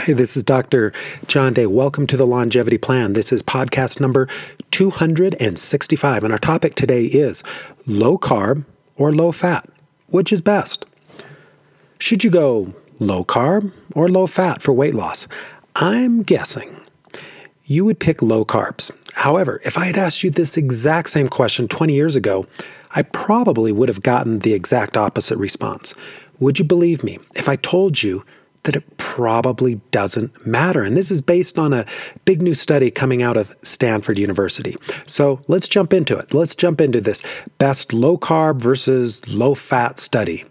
Hi, this is Dr. John Day. Welcome to the Longevity Plan. This is podcast number 265, and our topic today is low carb or low fat. Which is best? Should you go low carb or low fat for weight loss? I'm guessing you would pick low carbs. However, if I had asked you this exact same question 20 years ago, I probably would have gotten the exact opposite response. Would you believe me if I told you that it probably doesn't matter. And this is based on a big new study coming out of Stanford University. So let's jump into it. Let's jump into this best low carb versus low fat study.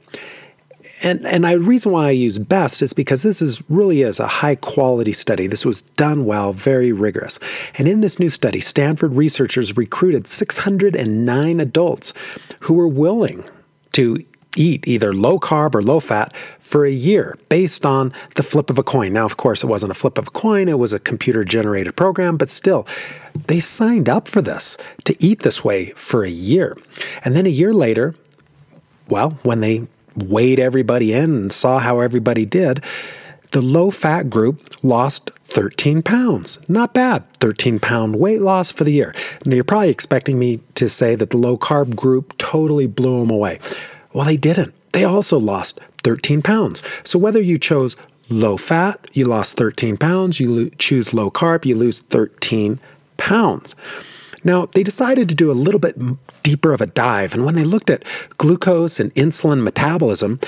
And, and the reason why I use best is because this is really is a high quality study. This was done well, very rigorous. And in this new study, Stanford researchers recruited 609 adults who were willing to eat either low carb or low fat for a year based on the flip of a coin. Now, of course, it wasn't a flip of a coin, it was a computer generated program, but still, they signed up for this to eat this way for a year. And then a year later, well, when they weighed everybody in and saw how everybody did, the low fat group lost 13 pounds. Not bad. 13 pound weight loss for the year. Now, you're probably expecting me to say that the low carb group totally blew them away. Well, they didn't. They also lost 13 pounds. So whether you chose low fat, you lost 13 pounds. You lo- choose low carb, you lose 13 pounds. Now, they decided to do a little bit deeper of a dive, and when they looked at glucose and insulin metabolism,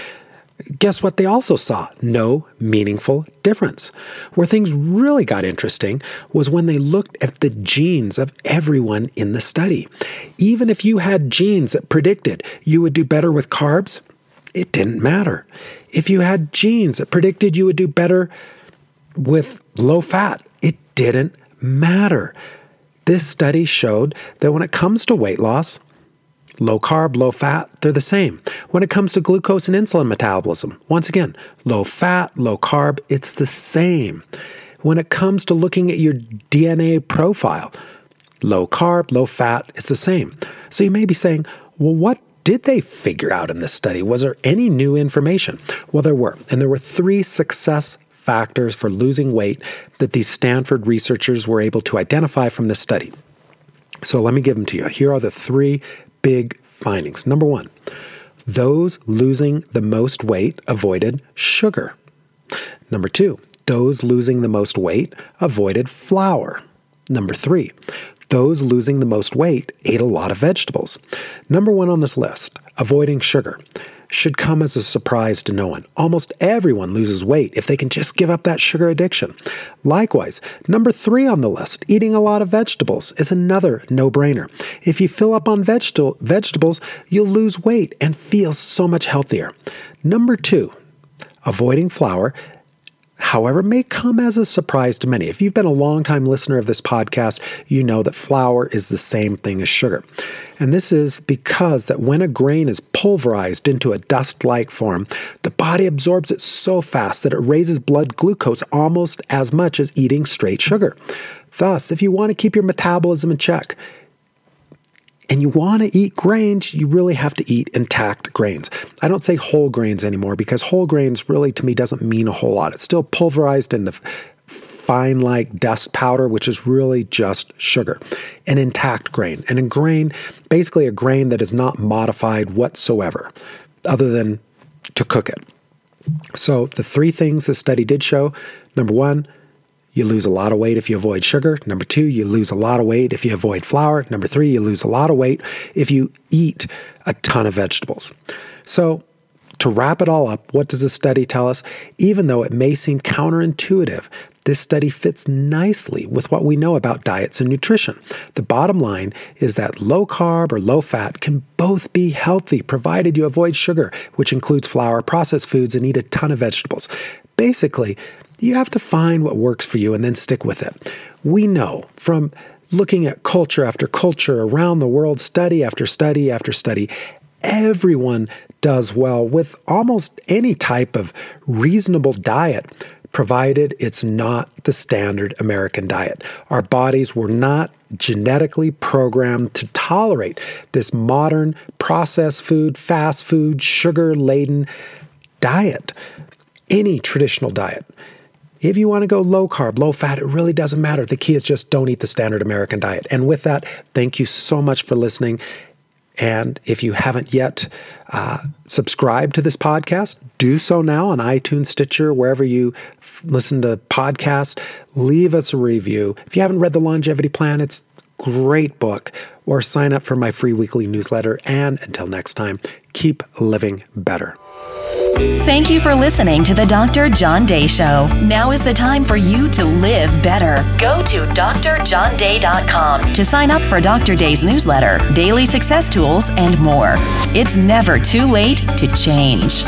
Guess what they also saw? No meaningful difference. Where things really got interesting was when they looked at the genes of everyone in the study. Even if you had genes that predicted you would do better with carbs, it didn't matter. If you had genes that predicted you would do better with low fat, it didn't matter. This study showed that when it comes to weight loss, Low carb, low fat, they're the same. When it comes to glucose and insulin metabolism, once again, low fat, low carb, it's the same. When it comes to looking at your DNA profile, low carb, low fat, it's the same. So you may be saying, well, what did they figure out in this study? Was there any new information? Well, there were. And there were three success factors for losing weight that these Stanford researchers were able to identify from this study. So let me give them to you. Here are the three big findings. Number one, those losing the most weight avoided sugar. Number two, those losing the most weight avoided flour. Number three, those losing the most weight ate a lot of vegetables. Number one on this list, avoiding sugar should come as a surprise to no one. Almost everyone loses weight if they can just give up that sugar addiction. Likewise, number three on the list, eating a lot of vegetables, is another no brainer. If you fill up on vegetal- vegetables, you'll lose weight and feel so much healthier. Number two, avoiding flour however, may come as a surprise to many. If you've been a long-time listener of this podcast, you know that flour is the same thing as sugar. And this is because that when a grain is pulverized into a dust-like form, the body absorbs it so fast that it raises blood glucose almost as much as eating straight sugar. Thus, if you want to keep your metabolism in check, and you want to eat grains, you really have to eat intact grains. I don't say whole grains anymore because whole grains really to me doesn't mean a whole lot. It's still pulverized into fine like dust powder, which is really just sugar. An intact grain. And a grain, basically a grain that is not modified whatsoever, other than to cook it. So the three things the study did show number one, you lose a lot of weight if you avoid sugar. Number two, you lose a lot of weight if you avoid flour. Number three, you lose a lot of weight if you eat a ton of vegetables. So, to wrap it all up, what does this study tell us? Even though it may seem counterintuitive, this study fits nicely with what we know about diets and nutrition. The bottom line is that low carb or low fat can both be healthy provided you avoid sugar, which includes flour, processed foods, and eat a ton of vegetables. Basically, you have to find what works for you and then stick with it. We know from looking at culture after culture around the world, study after study after study, everyone does well with almost any type of reasonable diet, provided it's not the standard American diet. Our bodies were not genetically programmed to tolerate this modern processed food, fast food, sugar laden diet, any traditional diet. If you want to go low carb, low fat, it really doesn't matter. The key is just don't eat the standard American diet. And with that, thank you so much for listening. And if you haven't yet uh, subscribed to this podcast, do so now on iTunes, Stitcher, wherever you f- listen to podcasts. Leave us a review. If you haven't read The Longevity Plan, it's a great book. Or sign up for my free weekly newsletter. And until next time, keep living better. Thank you for listening to the Dr. John Day Show. Now is the time for you to live better. Go to drjohnday.com to sign up for Dr. Day's newsletter, daily success tools, and more. It's never too late to change.